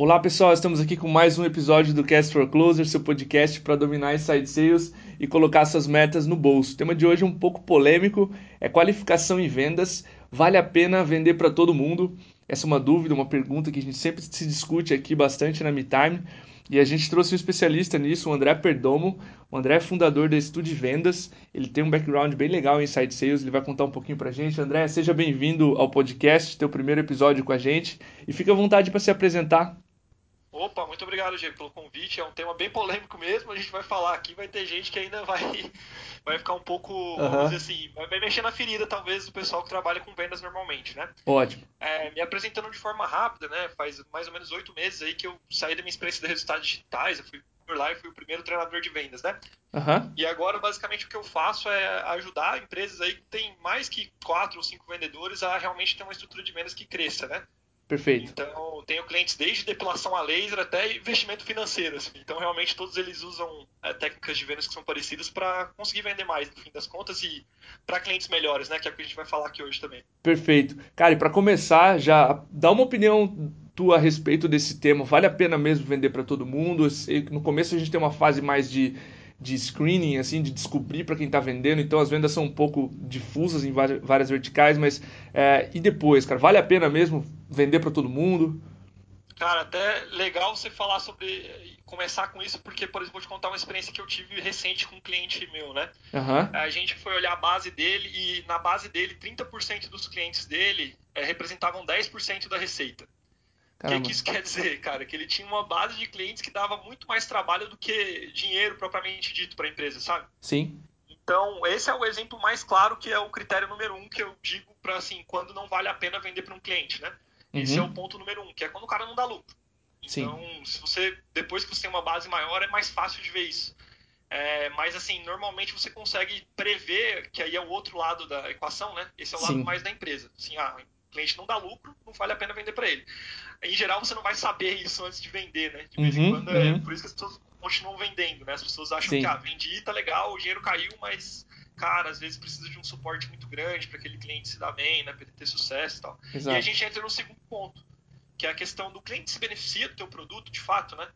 Olá pessoal, estamos aqui com mais um episódio do Cast for Closer, seu podcast para dominar inside sales e colocar suas metas no bolso. O tema de hoje é um pouco polêmico, é qualificação e vendas. Vale a pena vender para todo mundo? Essa é uma dúvida, uma pergunta que a gente sempre se discute aqui bastante na MeTime. E a gente trouxe um especialista nisso, o André Perdomo. O André é fundador da Estúdio Vendas. Ele tem um background bem legal em Inside Sales. Ele vai contar um pouquinho pra gente. André, seja bem-vindo ao podcast, teu primeiro episódio com a gente. E fica à vontade para se apresentar. Opa, muito obrigado, Diego, pelo convite. É um tema bem polêmico mesmo. A gente vai falar aqui, vai ter gente que ainda vai, vai ficar um pouco, uhum. vamos dizer assim, vai mexer na ferida, talvez, do pessoal que trabalha com vendas normalmente, né? Ótimo. É, me apresentando de forma rápida, né? Faz mais ou menos oito meses aí que eu saí da minha experiência de resultados digitais. Eu fui por lá e fui o primeiro treinador de vendas, né? Uhum. E agora, basicamente, o que eu faço é ajudar empresas aí que tem mais que quatro ou cinco vendedores a realmente ter uma estrutura de vendas que cresça, né? Perfeito. Então, tenho clientes desde depilação a laser até investimento financeiro. Assim. Então, realmente, todos eles usam é, técnicas de vendas que são parecidas para conseguir vender mais, no fim das contas, e para clientes melhores, né? Que é o que a gente vai falar aqui hoje também. Perfeito. Cara, e para começar, já dá uma opinião tua a respeito desse tema. Vale a pena mesmo vender para todo mundo? No começo, a gente tem uma fase mais de de screening, assim, de descobrir para quem está vendendo. Então as vendas são um pouco difusas em várias verticais, mas é, e depois, cara, vale a pena mesmo vender para todo mundo? Cara, até legal você falar sobre começar com isso, porque, por exemplo, vou te contar uma experiência que eu tive recente com um cliente meu, né? Uhum. A gente foi olhar a base dele e na base dele, 30% dos clientes dele é, representavam 10% da receita. O que, que, isso quer dizer, cara? Que ele tinha uma base de clientes que dava muito mais trabalho do que dinheiro propriamente dito para a empresa, sabe? Sim. Então, esse é o exemplo mais claro que é o critério número um que eu digo para assim, quando não vale a pena vender para um cliente, né? Uhum. Esse é o ponto número um, que é quando o cara não dá lucro. Então, Sim. se você depois que você tem uma base maior, é mais fácil de ver isso. É, mas assim, normalmente você consegue prever que aí é o outro lado da equação, né? Esse é o lado Sim. mais da empresa. Assim, ah, o cliente não dá lucro, não vale a pena vender para ele. Em geral, você não vai saber isso antes de vender, né? De vez uhum, em quando, é uhum. por isso que as pessoas continuam vendendo, né? As pessoas acham Sim. que, ah, vendi, tá legal, o dinheiro caiu, mas, cara, às vezes precisa de um suporte muito grande para aquele cliente se dar bem, né? Para ele ter sucesso e tal. Exato. E a gente entra no segundo ponto, que é a questão do cliente se beneficia do teu produto, de fato, né?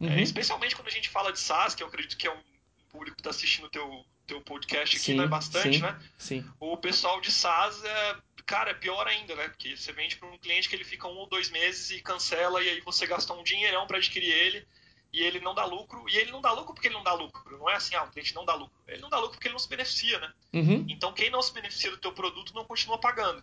É, uhum. É, especialmente quando a gente fala de SaaS, que eu acredito que é um público que está assistindo o teu, teu podcast aqui, sim, né? Bastante, sim, né? Sim. O pessoal de SaaS é cara, é pior ainda, né? Porque você vende para um cliente que ele fica um ou dois meses e cancela, e aí você gasta um dinheirão para adquirir ele, e ele não dá lucro. E ele não dá lucro porque ele não dá lucro. Não é assim, ah, o cliente não dá lucro. Ele não dá lucro porque ele não se beneficia, né? Uhum. Então, quem não se beneficia do teu produto não continua pagando.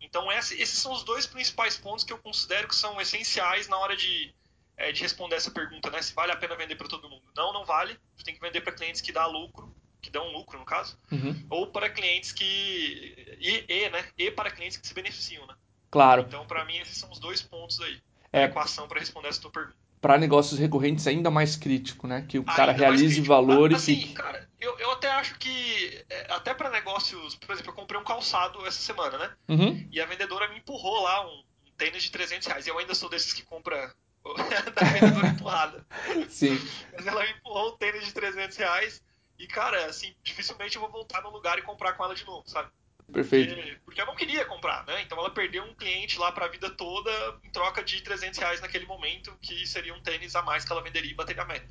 Então, esses são os dois principais pontos que eu considero que são essenciais na hora de, é, de responder essa pergunta, né? Se vale a pena vender para todo mundo. Não, não vale. Você tem que vender para clientes que dá lucro que dão lucro no caso, uhum. ou para clientes que e, e, né, e para clientes que se beneficiam, né? Claro. Então, para mim esses são os dois pontos aí é, equação para responder essa tua pergunta. Para negócios recorrentes ainda mais crítico, né? Que o ainda cara realize valor assim, e fique. cara, eu, eu até acho que é, até para negócios, por exemplo, eu comprei um calçado essa semana, né? Uhum. E a vendedora me empurrou lá um, um tênis de 300 reais. Eu ainda sou desses que compra da vendedora empurrada. Sim. Mas ela me empurrou um tênis de 300 reais e, cara, assim, dificilmente eu vou voltar no lugar e comprar com ela de novo, sabe? Perfeito. Porque, porque eu não queria comprar, né? Então ela perdeu um cliente lá para a vida toda em troca de 300 reais naquele momento, que seria um tênis a mais que ela venderia e bateria a meta.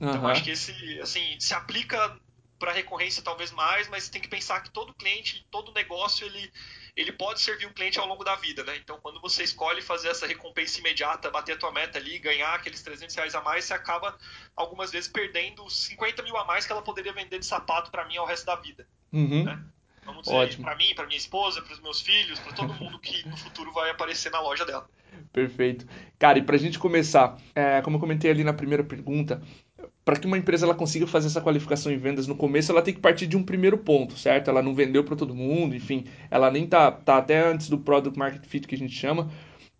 Uhum. Então acho que esse, assim, se aplica para recorrência talvez mais, mas tem que pensar que todo cliente, todo negócio, ele, ele pode servir um cliente ao longo da vida, né? Então, quando você escolhe fazer essa recompensa imediata, bater a tua meta ali, ganhar aqueles 300 reais a mais, você acaba algumas vezes perdendo 50 mil a mais que ela poderia vender de sapato para mim ao resto da vida. Uhum. Né? Vamos dizer, para mim, para minha esposa, para os meus filhos, para todo mundo que no futuro vai aparecer na loja dela. Perfeito. Cara, e para a gente começar, é, como eu comentei ali na primeira pergunta, para que uma empresa ela consiga fazer essa qualificação em vendas no começo, ela tem que partir de um primeiro ponto, certo? Ela não vendeu para todo mundo, enfim, ela nem tá, tá até antes do product market fit que a gente chama.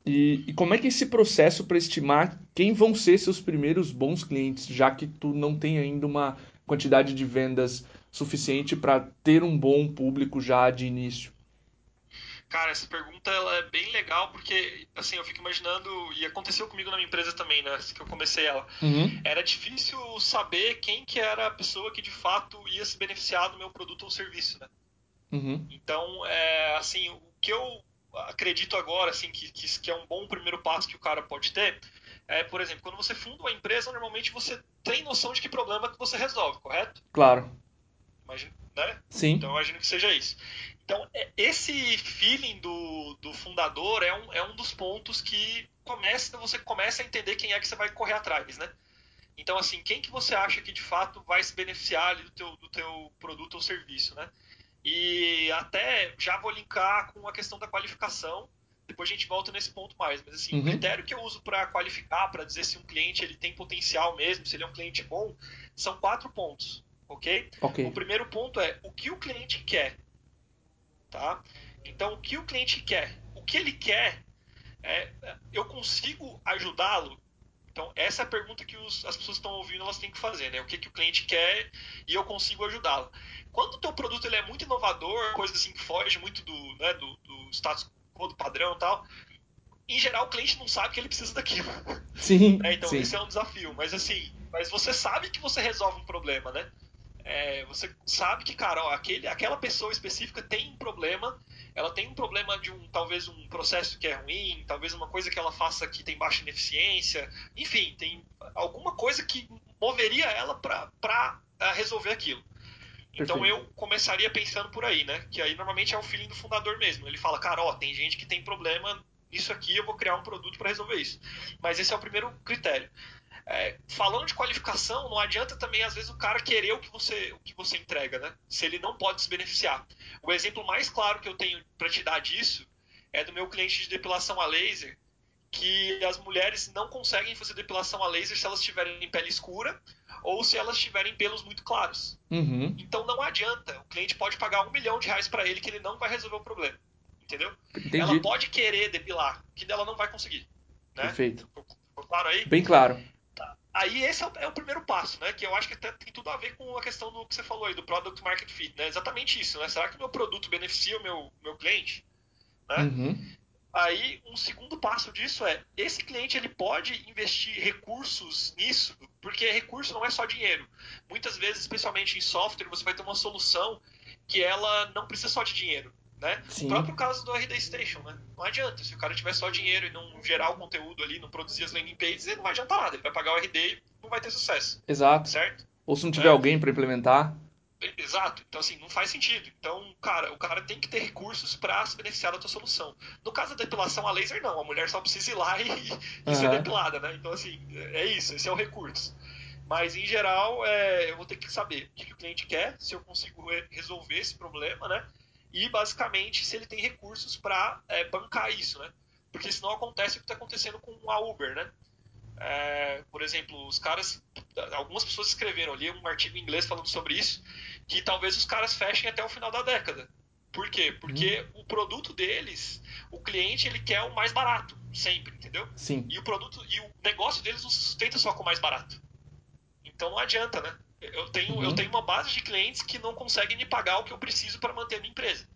E, e como é que é esse processo para estimar quem vão ser seus primeiros bons clientes, já que tu não tem ainda uma quantidade de vendas suficiente para ter um bom público já de início? Cara, essa pergunta ela é bem legal porque, assim, eu fico imaginando, e aconteceu comigo na minha empresa também, né, que eu comecei ela. Uhum. Era difícil saber quem que era a pessoa que de fato ia se beneficiar do meu produto ou serviço, né? Uhum. Então, é, assim, o que eu acredito agora, assim, que, que, que é um bom primeiro passo que o cara pode ter, é, por exemplo, quando você funda uma empresa, normalmente você tem noção de que problema que você resolve, correto? Claro. Né? Sim. Então imagino que seja isso. Então, é, esse feeling do, do fundador é um, é um dos pontos que começa, você começa a entender quem é que você vai correr atrás, né? Então, assim, quem que você acha que de fato vai se beneficiar do teu, do teu produto ou serviço, né? E até já vou linkar com a questão da qualificação, depois a gente volta nesse ponto mais, mas assim, uhum. o critério que eu uso para qualificar, para dizer se um cliente ele tem potencial mesmo, se ele é um cliente bom, são quatro pontos, ok? O primeiro ponto é o que o cliente quer, tá? Então, o que o cliente quer? O que ele quer, é, eu consigo ajudá-lo? Então, essa é a pergunta que os, as pessoas que estão ouvindo elas têm que fazer, né? O que, que o cliente quer e eu consigo ajudá-lo. Quando o teu produto ele é muito inovador, coisa assim que foge muito do, né, do, do status quo, do padrão e tal, em geral o cliente não sabe que ele precisa daquilo. Sim. É, então, sim. esse é um desafio. Mas assim, mas você sabe que você resolve um problema, né? É, você sabe que, cara, ó, aquele, aquela pessoa específica tem um problema, ela tem um problema de um, talvez um processo que é ruim, talvez uma coisa que ela faça que tem baixa ineficiência, enfim, tem alguma coisa que moveria ela para resolver aquilo. Então Perfeito. eu começaria pensando por aí, né? Que aí normalmente é o feeling do fundador mesmo. Ele fala, cara, ó, tem gente que tem problema nisso aqui, eu vou criar um produto para resolver isso. Mas esse é o primeiro critério. É, falando de qualificação, não adianta também, às vezes, o cara querer o que você, o que você entrega, né? Se ele não pode se beneficiar. O exemplo mais claro que eu tenho para te dar disso é do meu cliente de depilação a laser, que as mulheres não conseguem fazer depilação a laser se elas tiverem pele escura ou se elas tiverem pelos muito claros. Uhum. Então não adianta. O cliente pode pagar um milhão de reais para ele que ele não vai resolver o problema. Entendeu? Entendi. Ela pode querer depilar, que ela não vai conseguir. Né? Perfeito. Ficou claro aí? Bem claro. Aí esse é o, é o, primeiro passo, né? Que eu acho que até tem tudo a ver com a questão do que você falou aí, do Product Market Fit, né? Exatamente isso, né? Será que o meu produto beneficia o meu, meu cliente? Né? Uhum. Aí, um segundo passo disso é, esse cliente ele pode investir recursos nisso, porque recurso não é só dinheiro. Muitas vezes, especialmente em software, você vai ter uma solução que ela não precisa só de dinheiro. Né? O próprio caso do RD Station, né? Não adianta, se o cara tiver só dinheiro e não gerar o conteúdo ali, não produzir as landing pages, ele não vai adiantar nada, ele vai pagar o RD e não vai ter sucesso. Exato. Certo? Ou se não tiver é. alguém para implementar. Exato. Então, assim, não faz sentido. Então, cara, o cara tem que ter recursos para se beneficiar da tua solução. No caso da depilação a laser, não. A mulher só precisa ir lá e, e uhum. ser depilada, né? Então, assim, é isso. Esse é o recurso. Mas, em geral, é, eu vou ter que saber o que, que o cliente quer, se eu consigo resolver esse problema, né? E basicamente se ele tem recursos para é, bancar isso, né? Porque senão acontece o que está acontecendo com a Uber, né? É, por exemplo, os caras, algumas pessoas escreveram ali um artigo em inglês falando sobre isso, que talvez os caras fechem até o final da década. Por quê? Porque hum. o produto deles, o cliente ele quer o mais barato, sempre, entendeu? Sim. E o produto e o negócio deles não sustenta só com o mais barato. Então não adianta, né? Eu tenho, uhum. eu tenho uma base de clientes que não conseguem me pagar o que eu preciso para manter a minha empresa.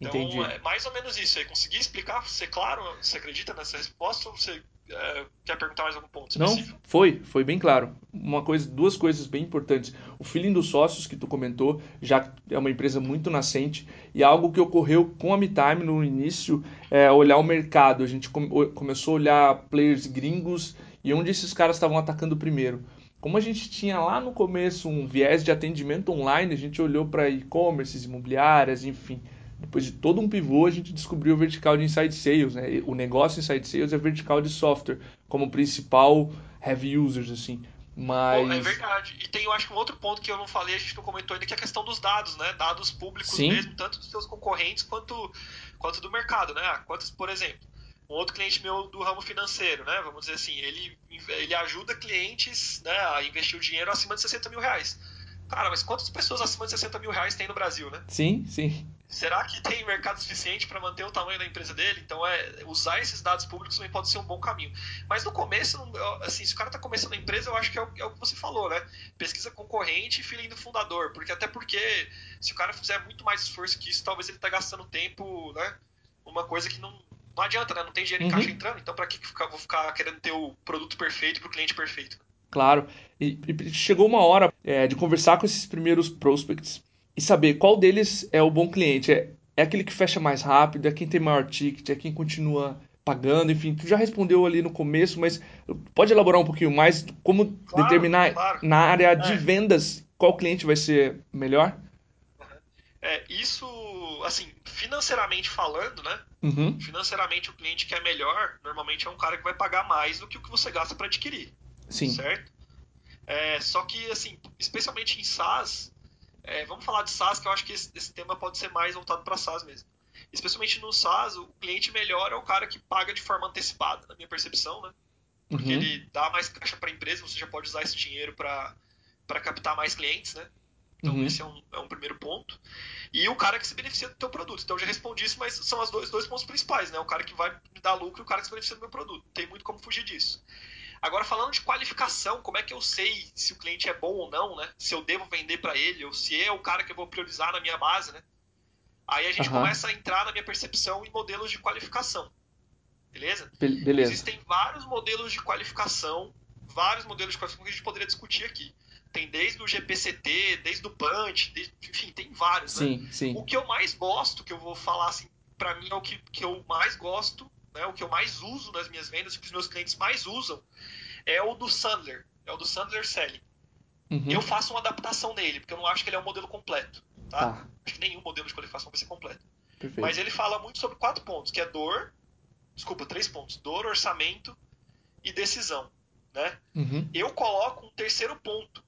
Então, Entendi. é mais ou menos isso. Aí, consegui explicar? Você, claro, você acredita nessa resposta ou você é, quer perguntar mais algum ponto específico? Não, foi, foi bem claro. Uma coisa, duas coisas bem importantes. O feeling dos sócios que tu comentou, já é uma empresa muito nascente e algo que ocorreu com a MeTime no início é olhar o mercado. A gente começou a olhar players gringos e onde esses caras estavam atacando primeiro. Como a gente tinha lá no começo um viés de atendimento online, a gente olhou para e-commerces, imobiliárias, enfim. Depois de todo um pivô, a gente descobriu o vertical de Inside Sales. Né? O negócio Inside Sales é vertical de software, como principal heavy users, assim. Mas... é verdade. E tem, eu acho, um outro ponto que eu não falei, a gente não comentou ainda, que é a questão dos dados, né? Dados públicos Sim. mesmo, tanto dos seus concorrentes quanto, quanto do mercado, né? Quantos, por exemplo, um outro cliente meu do ramo financeiro, né? Vamos dizer assim, ele, ele ajuda clientes né, a investir o dinheiro acima de 60 mil reais. Cara, mas quantas pessoas acima de 60 mil reais tem no Brasil, né? Sim, sim. Será que tem mercado suficiente para manter o tamanho da empresa dele? Então, é usar esses dados públicos também pode ser um bom caminho. Mas no começo, assim, se o cara está começando a empresa, eu acho que é o, é o, que você falou, né? Pesquisa concorrente e feeling do fundador. Porque até porque, se o cara fizer muito mais esforço que isso, talvez ele está gastando tempo, né? Uma coisa que não, não adianta, né? Não tem dinheiro em uhum. caixa entrando, então para que vou ficar querendo ter o produto perfeito para o cliente perfeito? Claro. E, e chegou uma hora é, de conversar com esses primeiros prospects e saber qual deles é o bom cliente. É, é aquele que fecha mais rápido, é quem tem maior ticket, é quem continua pagando, enfim, tu já respondeu ali no começo, mas pode elaborar um pouquinho mais como claro, determinar claro. na área de é. vendas qual cliente vai ser melhor? É, isso, assim, financeiramente falando, né? Uhum. Financeiramente, o cliente que é melhor, normalmente é um cara que vai pagar mais do que o que você gasta para adquirir. Sim. Certo? É, só que, assim, especialmente em SaaS, é, vamos falar de SaaS, que eu acho que esse, esse tema pode ser mais voltado para SaaS mesmo especialmente no SaaS, o cliente melhor é o cara que paga de forma antecipada, na minha percepção, né? Porque uhum. ele dá mais caixa para a empresa, você já pode usar esse dinheiro para captar mais clientes, né? Então uhum. esse é um, é um primeiro ponto. E o cara que se beneficia do teu produto. Então eu já respondi isso, mas são os dois, dois pontos principais, né? O cara que vai me dar lucro e o cara que se beneficia do meu produto. Não tem muito como fugir disso. Agora, falando de qualificação, como é que eu sei se o cliente é bom ou não, né? Se eu devo vender para ele, ou se é o cara que eu vou priorizar na minha base, né? Aí a gente uhum. começa a entrar na minha percepção em modelos de qualificação. Beleza? Be beleza? Existem vários modelos de qualificação, vários modelos de qualificação que a gente poderia discutir aqui. Tem desde o GPCT, desde o Punch, desde, enfim, tem vários. Sim, né? sim. O que eu mais gosto, que eu vou falar assim, para mim é o que, que eu mais gosto, né, o que eu mais uso nas minhas vendas, o que os meus clientes mais usam, é o do Sandler, é o do Sandler Selling. Uhum. Eu faço uma adaptação nele, porque eu não acho que ele é um modelo completo. Tá? Ah. Acho que nenhum modelo de qualificação vai ser completo. Perfeito. Mas ele fala muito sobre quatro pontos, que é dor, desculpa, três pontos, dor, orçamento e decisão. Né? Uhum. Eu coloco um terceiro ponto,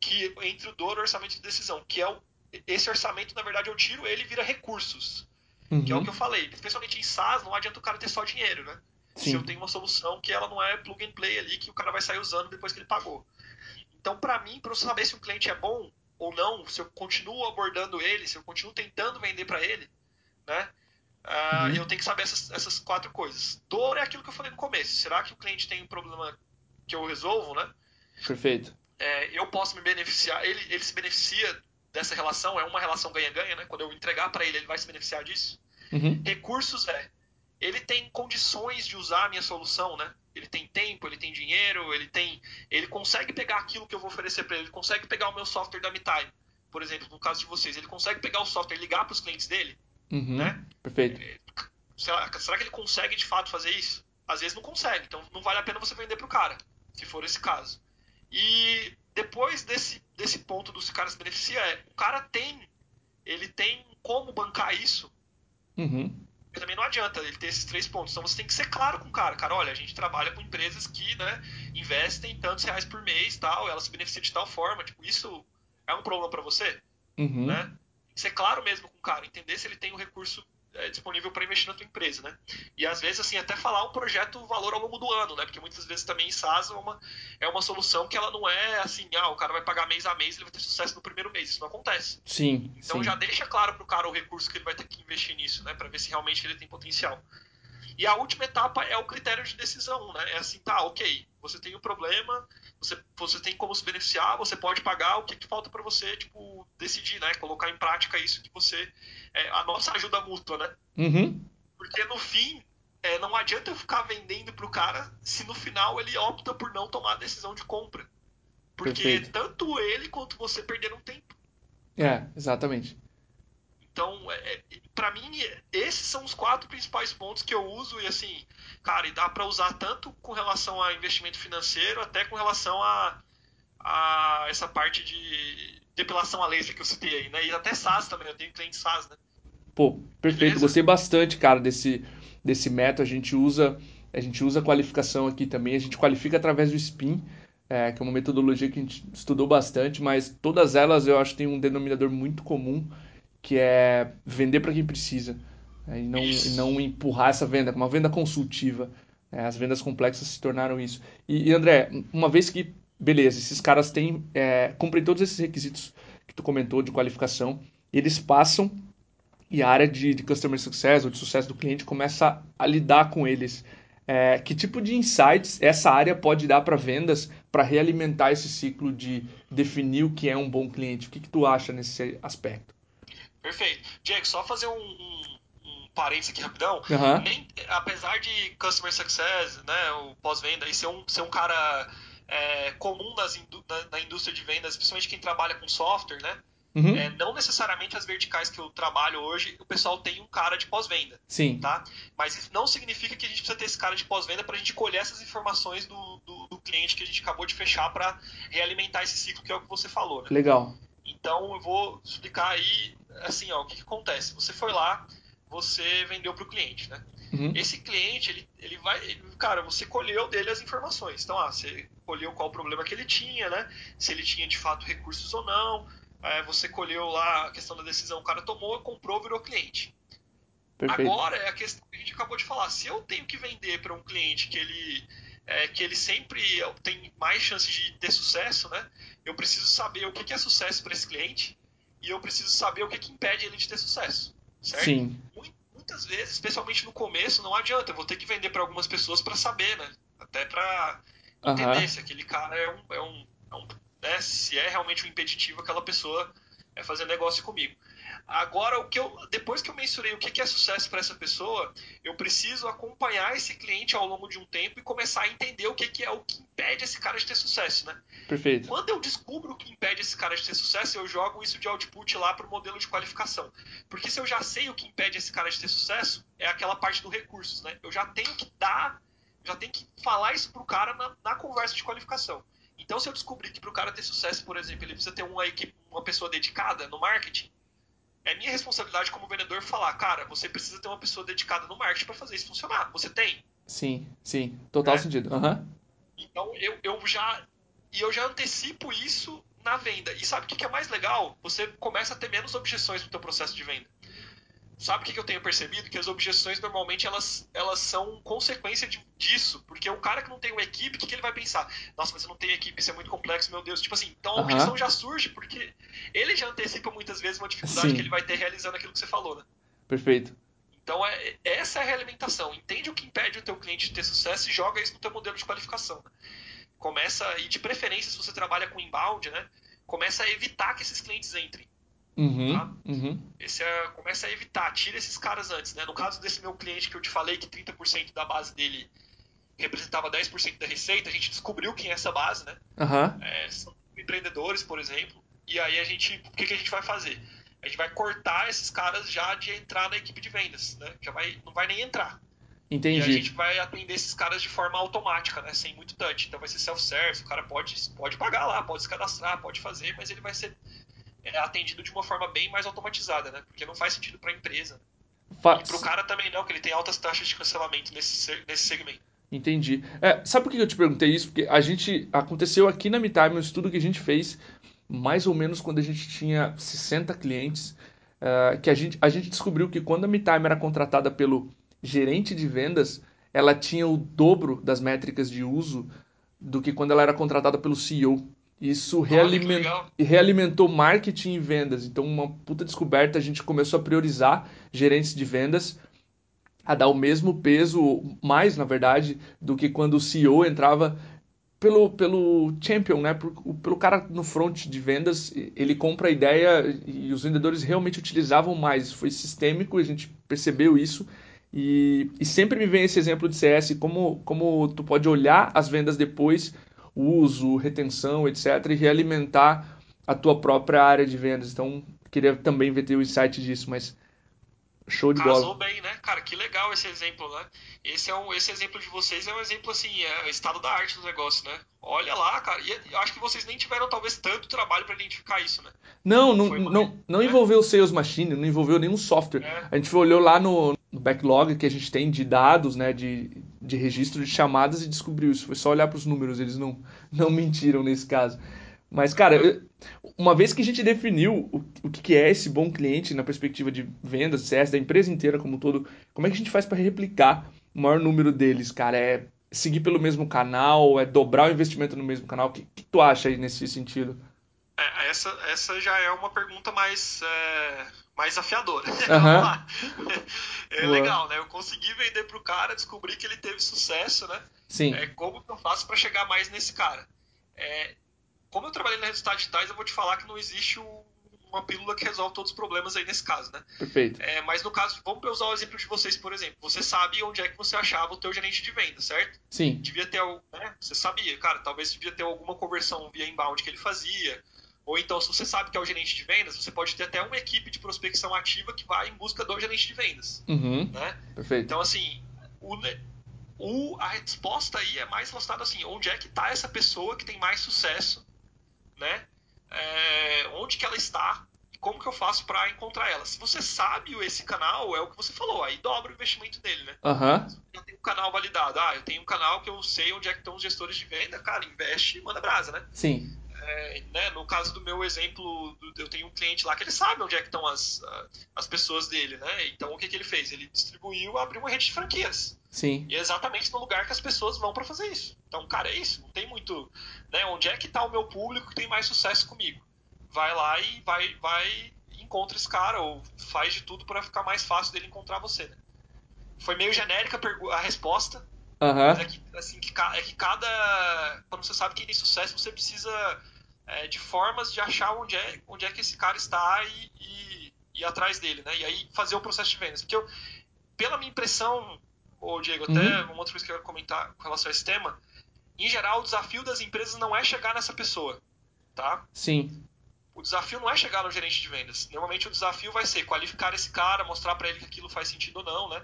que entre o dor, orçamento e decisão, que é o, esse orçamento, na verdade, eu tiro ele e vira recursos. Uhum. Que é o uhum. que eu falei. Especialmente em SaaS, não adianta o cara ter só dinheiro, né? Sim. Se eu tenho uma solução que ela não é plug and play ali, que o cara vai sair usando depois que ele pagou. Então, para mim, para eu saber se um cliente é bom, ou não, se eu continuo abordando ele, se eu continuo tentando vender para ele, né? Uh, uhum. Eu tenho que saber essas, essas quatro coisas. Dor é aquilo que eu falei no começo. Será que o cliente tem um problema que eu resolvo, né? Perfeito. É, eu posso me beneficiar, ele, ele se beneficia dessa relação, é uma relação ganha-ganha, né? Quando eu entregar para ele, ele vai se beneficiar disso. Uhum. Recursos é, ele tem condições de usar a minha solução, né? Ele tem tempo, ele tem dinheiro, ele tem, ele consegue pegar aquilo que eu vou oferecer para ele, ele consegue pegar o meu software da MeTime, por exemplo, no caso de vocês, ele consegue pegar o software e ligar para os clientes dele, uhum. né? Perfeito. Será, será que ele consegue de fato fazer isso? Às vezes não consegue, então não vale a pena você vender para o cara, se for esse caso. E depois desse, desse ponto dos caras se beneficia, é, o cara tem, ele tem como bancar isso. Uhum também não adianta ele ter esses três pontos. Então você tem que ser claro com o cara. Cara, olha, a gente trabalha com empresas que né, investem tantos reais por mês tal, elas se beneficiam de tal forma. Tipo, isso é um problema para você? Uhum. Né? Ser claro mesmo com o cara, entender se ele tem o um recurso é, disponível para investir na tua empresa, né? E às vezes, assim, até falar o projeto valor ao longo do ano, né? Porque muitas vezes também em SaaS é uma, é uma solução que ela não é assim, ah, o cara vai pagar mês a mês ele vai ter sucesso no primeiro mês. Isso não acontece. Sim. Então sim. já deixa claro pro cara o recurso que ele vai ter que investir nisso, né? Para ver se realmente ele tem potencial. E a última etapa é o critério de decisão, né? É assim, tá, ok, você tem o um problema, você, você tem como se beneficiar, você pode pagar, o que, que falta para você, tipo, decidir, né? Colocar em prática isso que você. É, a nossa ajuda mútua, né? Uhum. Porque no fim, é, não adianta eu ficar vendendo pro cara se no final ele opta por não tomar a decisão de compra. Porque Perfeito. tanto ele quanto você perderam tempo. É, exatamente. Então, é, é para mim, esses são os quatro principais pontos que eu uso e assim, cara, e dá para usar tanto com relação a investimento financeiro, até com relação a, a essa parte de depilação a laser que eu citei aí, né? E até SaaS também, eu tenho cliente SaaS, né? Pô, perfeito. Beleza? Gostei bastante, cara, desse, desse método. A gente usa a gente usa qualificação aqui também. A gente qualifica através do SPIN, é, que é uma metodologia que a gente estudou bastante, mas todas elas eu acho que tem um denominador muito comum que é vender para quem precisa né? e, não, e não empurrar essa venda, uma venda consultiva. Né? As vendas complexas se tornaram isso. E, e, André, uma vez que, beleza, esses caras têm, é, cumprem todos esses requisitos que tu comentou de qualificação, eles passam e a área de, de Customer Success ou de sucesso do cliente começa a, lidar com eles. É, que tipo de insights essa área pode dar para vendas para realimentar esse ciclo de definir o que é um bom cliente? O que, que tu acha nesse aspecto? Perfeito. Diego, só fazer um, um, um parênteses aqui rapidão. Uhum. Nem, apesar de Customer Success, né, o pós-venda, e ser um, ser um cara é, comum nas, na, na, indústria de vendas, principalmente quem trabalha com software, né? Uhum. É, não necessariamente as verticais que eu trabalho hoje, o pessoal tem um cara de pós-venda. Sim. Tá? Mas isso não significa que a gente precisa ter esse cara de pós-venda para a gente colher essas informações do, do, do, cliente que a gente acabou de fechar para realimentar esse ciclo que é o que você falou. Né? Legal. Então eu vou explicar aí assim, ó, o que, que acontece. Você foi lá, você vendeu para o cliente, né? Uhum. Esse cliente, ele, ele vai. Ele, cara, você colheu dele as informações. Então, ah, você colheu qual o problema que ele tinha, né? Se ele tinha de fato recursos ou não. É, você colheu lá a questão da decisão, o cara tomou, comprou, virou cliente. Perfeito. Agora é a questão que a gente acabou de falar. Se eu tenho que vender para um cliente que ele, é, que ele sempre tem mais chances de ter sucesso, né? Eu preciso saber o que é sucesso para esse cliente e eu preciso saber o que, que impede ele de ter sucesso. Certo? Sim. Muitas vezes, especialmente no começo, não adianta. Eu vou ter que vender para algumas pessoas para saber, né? Até para entender se aquele cara é um, é um, é um né, se é realmente um impeditivo aquela pessoa é fazer negócio comigo. Agora, o que eu, depois que eu mensurei o que é sucesso para essa pessoa, eu preciso acompanhar esse cliente ao longo de um tempo e começar a entender o que, é o que impede esse cara de ter sucesso, né? Perfeito. Quando eu descubro o que impede esse cara de ter sucesso, eu jogo isso de output lá para o modelo de qualificação. Porque se eu já sei o que impede esse cara de ter sucesso, é aquela parte do recursos, né? Eu já tenho que dar, já tenho que falar isso pro cara na, na conversa de qualificação. Então, se eu descobrir que para o cara ter sucesso, por exemplo, ele precisa ter uma equipe, uma pessoa dedicada no marketing, é minha responsabilidade como vendedor falar, cara, você precisa ter uma pessoa dedicada no marketing para fazer isso funcionar. Você tem? Sim, sim, total é. sentido. Uhum. Então eu, eu já e eu já antecipo isso na venda. E sabe o que é mais legal? Você começa a ter menos objeções no teu processo de venda. Sabe o que eu tenho percebido? Que as objeções normalmente elas, elas são consequência de, disso. Porque o cara que não tem uma equipe, o que, que, ele vai pensar? Nossa, mas eu não tenho equipe, isso é muito complexo, meu Deus. Tipo assim, então a objeção já surge porque ele já antecipa muitas vezes uma dificuldade Sim. que ele vai ter realizando aquilo que você falou, né? Perfeito. Então é, essa é a realimentação. Entende o que impede o teu cliente de ter sucesso e joga isso no teu modelo de qualificação. Começa, e de preferência, se você trabalha com inbound, né? Começa a evitar que esses clientes entrem. Uhum, tá? uhum. Esse é, começa a evitar, tira esses caras antes. Né? No caso desse meu cliente que eu te falei que 30% da base dele representava 10% da receita, a gente descobriu quem é essa base, né? Uhum. É, são empreendedores, por exemplo. E aí a gente, o que, que a gente vai fazer? A gente vai cortar esses caras já de entrar na equipe de vendas, né? Já vai, não vai nem entrar. Entendi. E a gente vai atender esses caras de forma automática, né? Sem muito touch. Então vai ser self-service, o cara pode, pode pagar lá, pode se cadastrar, pode fazer, mas ele vai ser é atendido de uma forma bem mais automatizada, né? Porque não faz sentido para a empresa. Faz. E para o cara também não, que ele tem altas taxas de cancelamento nesse, nesse segmento. Entendi. É, sabe por que eu te perguntei isso? Porque a gente aconteceu aqui na MeTime um estudo que a gente fez mais ou menos quando a gente tinha 60 clientes, uh, que a gente, a gente descobriu que quando a MeTime era contratada pelo gerente de vendas, ela tinha o dobro das métricas de uso do que quando ela era contratada pelo CEO. Isso realiment... realimentou marketing e vendas. Então, uma puta descoberta, a gente começou a priorizar gerentes de vendas, a dar o mesmo peso, mais na verdade, do que quando o CEO entrava pelo, pelo champion, né? Pelo cara no front de vendas, ele compra a ideia e os vendedores realmente utilizavam mais. Foi sistêmico, a gente percebeu isso. E, e sempre me vem esse exemplo de CS, como, como tu pode olhar as vendas depois uso, retenção, etc., e realimentar a tua própria área de vendas. Então, queria também ver teu insight disso, mas show de Casou bola. bem, né? Cara, que legal esse exemplo, né? Esse, é um, esse exemplo de vocês é um exemplo, assim, é o estado da arte do negócio, né? Olha lá, cara, e eu acho que vocês nem tiveram, talvez, tanto trabalho para identificar isso, né? Não, não, não, não, não envolveu o Sales Machine, não envolveu nenhum software. É. A gente olhou lá no, no backlog que a gente tem de dados, né, de, de registro de chamadas e descobriu isso. Foi só olhar para os números, eles não, não mentiram nesse caso. Mas, cara, uma vez que a gente definiu o, o que é esse bom cliente na perspectiva de vendas, CS, da empresa inteira como um todo, como é que a gente faz para replicar o maior número deles, cara? É seguir pelo mesmo canal? É dobrar o investimento no mesmo canal? O que, que tu acha aí nesse sentido? É, essa, essa já é uma pergunta mais, é, mais afiadora. Uhum. Vamos lá. É Boa. legal, né? Eu consegui vender pro cara, descobri que ele teve sucesso, né? Sim. É, como que eu faço para chegar mais nesse cara? É, como eu trabalhei na resultados digitais, eu vou te falar que não existe uma pílula que resolve todos os problemas aí nesse caso, né? Perfeito. É, mas no caso, vamos usar o exemplo de vocês, por exemplo. Você sabe onde é que você achava o teu gerente de venda, certo? Sim. Devia ter, né? Você sabia, cara, talvez devia ter alguma conversão via inbound que ele fazia, Ou então, se você sabe que é o gerente de vendas, você pode ter até uma equipe de prospecção ativa que vai em busca do gerente de vendas. Uhum. Né? Perfeito. Então, assim, o, o, a resposta aí é mais relacionada assim, onde é que está essa pessoa que tem mais sucesso, né? É, onde que ela está e como que eu faço para encontrar ela. Se você sabe esse canal, é o que você falou, aí dobra o investimento dele, né? Uhum. Já tem um canal validado. Ah, eu tenho um canal que eu sei onde é que estão os gestores de venda, cara, investe e manda brasa, né? Sim. É, né, no caso do meu exemplo, eu tenho um cliente lá que ele sabe onde é que estão as, as pessoas dele, né? Então o que, que ele fez? Ele distribuiu, abriu uma rede de franquias. Sim. E é exatamente no lugar que as pessoas vão para fazer isso. Então, cara, é isso. Não tem muito, né? Onde é que está o meu público que tem mais sucesso comigo? Vai lá e vai, vai encontra esse cara ou faz de tudo para ficar mais fácil dele encontrar você. Né? Foi meio genérica a resposta, Uhum. Mas é que, assim, que, é que cada. Quando você sabe que tem sucesso, você precisa é, de formas de achar onde é, onde é que esse cara está e, e, e ir atrás dele, né? E aí fazer o processo de vendas. Porque eu, pela minha impressão, ô Diego, até uhum. uma outra coisa que eu quero comentar com relação a esse tema, em geral, o desafio das empresas não é chegar nessa pessoa, tá? Sim. O desafio não é chegar no gerente de vendas. Normalmente o desafio vai ser qualificar esse cara, mostrar para ele que aquilo faz sentido ou não, né?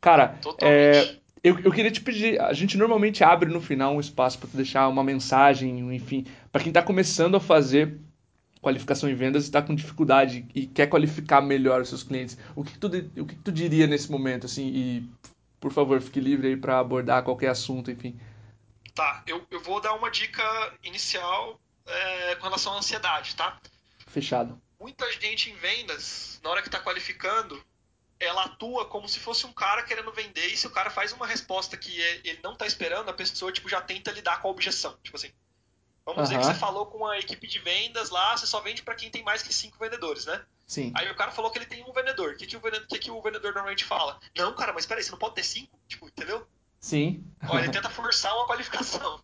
Cara, é, eu, eu queria te pedir, a gente normalmente abre no final um espaço para deixar uma mensagem, enfim, para quem está começando a fazer qualificação em vendas e está com dificuldade e quer qualificar melhor os seus clientes. O que, que tu, o que, que tu diria nesse momento, assim, e por favor, fique livre aí para abordar qualquer assunto, enfim. Tá, eu, eu vou dar uma dica inicial é, com relação à ansiedade, tá? Fechado. Muita gente em vendas, na hora que está qualificando, ela atua como se fosse um cara querendo vender, e se o cara faz uma resposta que é, ele não tá esperando, a pessoa tipo, já tenta lidar com a objeção. Tipo assim, vamos uhum. dizer que você falou com a equipe de vendas lá, você só vende para quem tem mais que cinco vendedores, né? Sim. Aí o cara falou que ele tem um vendedor. O que, que, o, vendedor, que, que o vendedor normalmente fala? Não, cara, mas peraí, você não pode ter cinco? Tipo, entendeu? Sim. Ó, ele tenta forçar uma qualificação.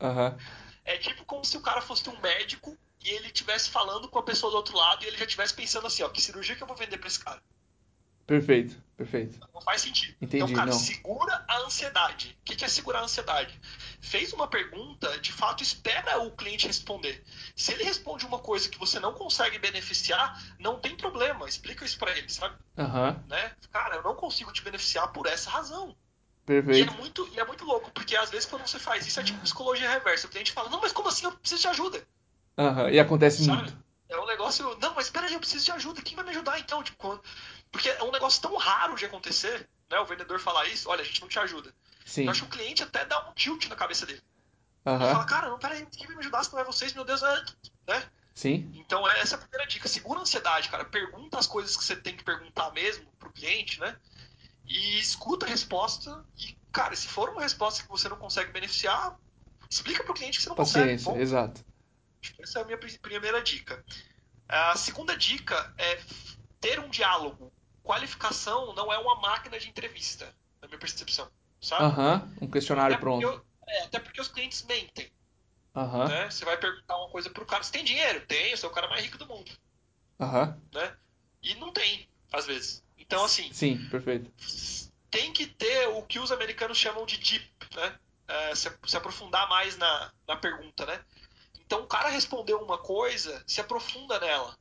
Uhum. É tipo como se o cara fosse um médico e ele estivesse falando com a pessoa do outro lado e ele já estivesse pensando assim, ó, que cirurgia que eu vou vender pra esse cara? Perfeito, perfeito. Não faz sentido. Entendi, então, cara, não. segura a ansiedade. O que é segurar a ansiedade? Fez uma pergunta, de fato, espera o cliente responder. Se ele responde uma coisa que você não consegue beneficiar, não tem problema. Explica isso para ele, sabe? Uhum. Né? Cara, eu não consigo te beneficiar por essa razão. Perfeito. E é, muito, e é muito louco, porque às vezes quando você faz isso é tipo psicologia reversa. O cliente fala, não, mas como assim? Eu preciso de ajuda. Uhum. E acontece sabe? muito. É negócio. Não, mas peraí, eu preciso de ajuda. Quem vai me ajudar então? Tipo, quando... Porque é um negócio tão raro de acontecer, né? O vendedor falar isso, olha, a gente não te ajuda. Sim. Eu acho que o cliente até dá um tilt na cabeça dele. Uhum. Ele fala, cara, não, peraí, quem vai me ajudar se não é vocês, meu Deus, é... né? Sim. Então essa é a primeira dica. Segura a ansiedade, cara. Pergunta as coisas que você tem que perguntar mesmo pro cliente, né? E escuta a resposta. E, cara, se for uma resposta que você não consegue beneficiar, explica pro cliente que você não Paciência, consegue. exato. Essa é a minha primeira dica. A segunda dica é ter um diálogo. Qualificação não é uma máquina de entrevista, na minha percepção, sabe? Aham, um questionário até pronto. Eu, é, até porque os clientes mentem. Aham. Né? Você vai perguntar uma coisa pro cara, você tem dinheiro? Tem, eu sou o cara mais rico do mundo. Aham. Né? E não tem, às vezes. Então, assim... Sim, perfeito. Tem que ter o que os americanos chamam de deep, né? É, se, se aprofundar mais na, na pergunta, né? Então, o cara respondeu uma coisa, se aprofunda nela.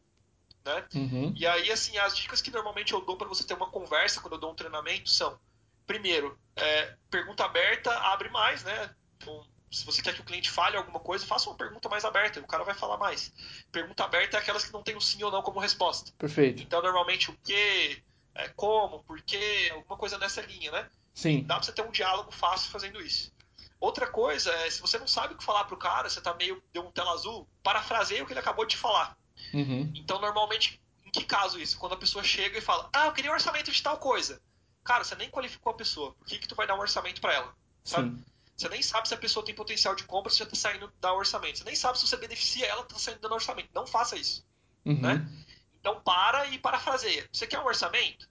Né? Uhum. E aí, assim, as dicas que normalmente eu dou para você ter uma conversa quando eu dou um treinamento são: primeiro, é, pergunta aberta abre mais, né? Então, se você quer que o cliente fale alguma coisa, faça uma pergunta mais aberta, o cara vai falar mais. Pergunta aberta é aquelas que não tem o sim ou não como resposta. Perfeito. Então, normalmente, o que, é, como, por quê, alguma coisa nessa linha, né? Sim. Dá pra você ter um diálogo fácil fazendo isso. Outra coisa é, se você não sabe o que falar pro cara, você tá meio, deu um tela azul, parafraseia o que ele acabou de falar. Uhum. Então, normalmente, em que caso isso? Quando a pessoa chega e fala, ah, eu queria um orçamento de tal coisa. Cara, você nem qualificou a pessoa. Por que, que tu vai dar um orçamento para ela? Sabe? Sim. Você nem sabe se a pessoa tem potencial de compra, se já tá saindo dar orçamento. Você nem sabe se você beneficia ela, tá saindo dando orçamento. Não faça isso. Uhum. Né? Então, para e parafraseia. Você quer um orçamento?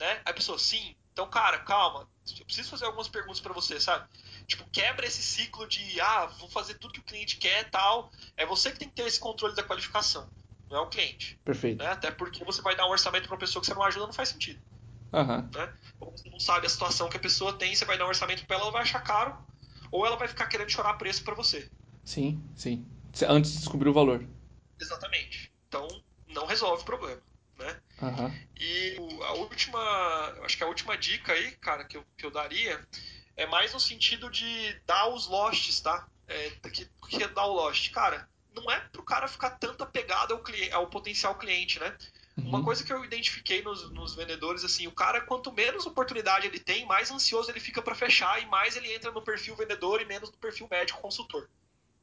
Né? Aí a pessoa, sim. Então, cara, calma. Eu preciso fazer algumas perguntas para você, sabe? Tipo, quebra esse ciclo de, ah, vou fazer tudo que o cliente quer e tal. É você que tem que ter esse controle da qualificação, não é o cliente. Perfeito. Né? Até porque você vai dar um orçamento para uma pessoa que você não ajuda, não faz sentido. Uhum. Né? Ou você não sabe a situação que a pessoa tem, você vai dar um orçamento para ela, ela vai achar caro, ou ela vai ficar querendo chorar preço para você. Sim, sim. Antes de descobrir o valor. Exatamente. Então, não resolve o problema, né? Uhum. E a última, acho que a última dica aí, cara, que eu, que eu daria é mais no sentido de dar os losts, tá? É, que, que é dar o lost? Cara, não é pro cara ficar tanto apegado ao, cliente, ao potencial cliente, né? Uhum. Uma coisa que eu identifiquei nos, nos, vendedores, assim, o cara, quanto menos oportunidade ele tem, mais ansioso ele fica para fechar e mais ele entra no perfil vendedor e menos no perfil médico consultor.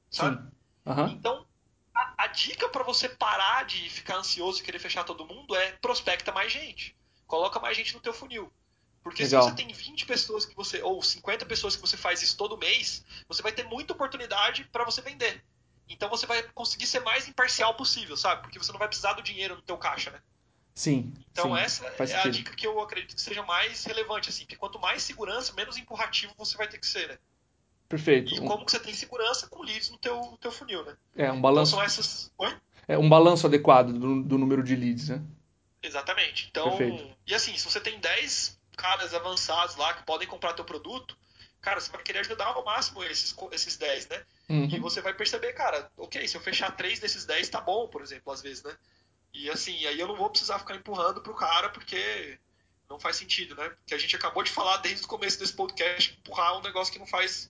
Sabe? Uhum. Então, a, a dica para você parar de ficar ansioso e querer fechar todo mundo é prospecta mais gente. Coloca mais gente no teu funil. Porque Legal. se você tem 20 pessoas que você ou 50 pessoas que você faz isso todo mês, você vai ter muita oportunidade para você vender. Então você vai conseguir ser mais imparcial possível, sabe? Porque você não vai precisar do dinheiro no teu caixa, né? Sim. Então sim, essa é sentido. a dica que eu acredito que seja mais relevante, assim, porque quanto mais segurança, menos empurrativo você vai ter que ser, né? Perfeito. E como que você tem segurança com leads no teu, no teu funil, né? É, um balanço. Então são essas. Oi? É um balanço adequado do, do número de leads, né? Exatamente. Então, Perfeito. e assim, se você tem 10 caras avançados lá que podem comprar teu produto, cara, você vai querer ajudar ao máximo esses, esses 10, né? Uhum. E você vai perceber, cara, ok, se eu fechar três desses 10 tá bom, por exemplo, às vezes, né? E assim, aí eu não vou precisar ficar empurrando pro cara porque não faz sentido, né? Que a gente acabou de falar desde o começo desse podcast, empurrar um negócio que não faz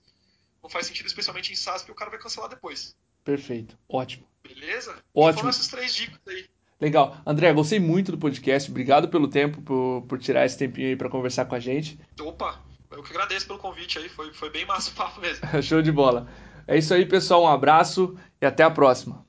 não faz sentido, especialmente em SaaS, porque o cara vai cancelar depois. Perfeito. Ótimo. Beleza? Ótimo. Foram essas três dicas aí. Legal. André, gostei muito do podcast. Obrigado pelo tempo, por, por tirar esse tempinho aí para conversar com a gente. Opa, eu que agradeço pelo convite aí. Foi, foi bem massa o papo mesmo. Show de bola. É isso aí, pessoal. Um abraço e até a próxima.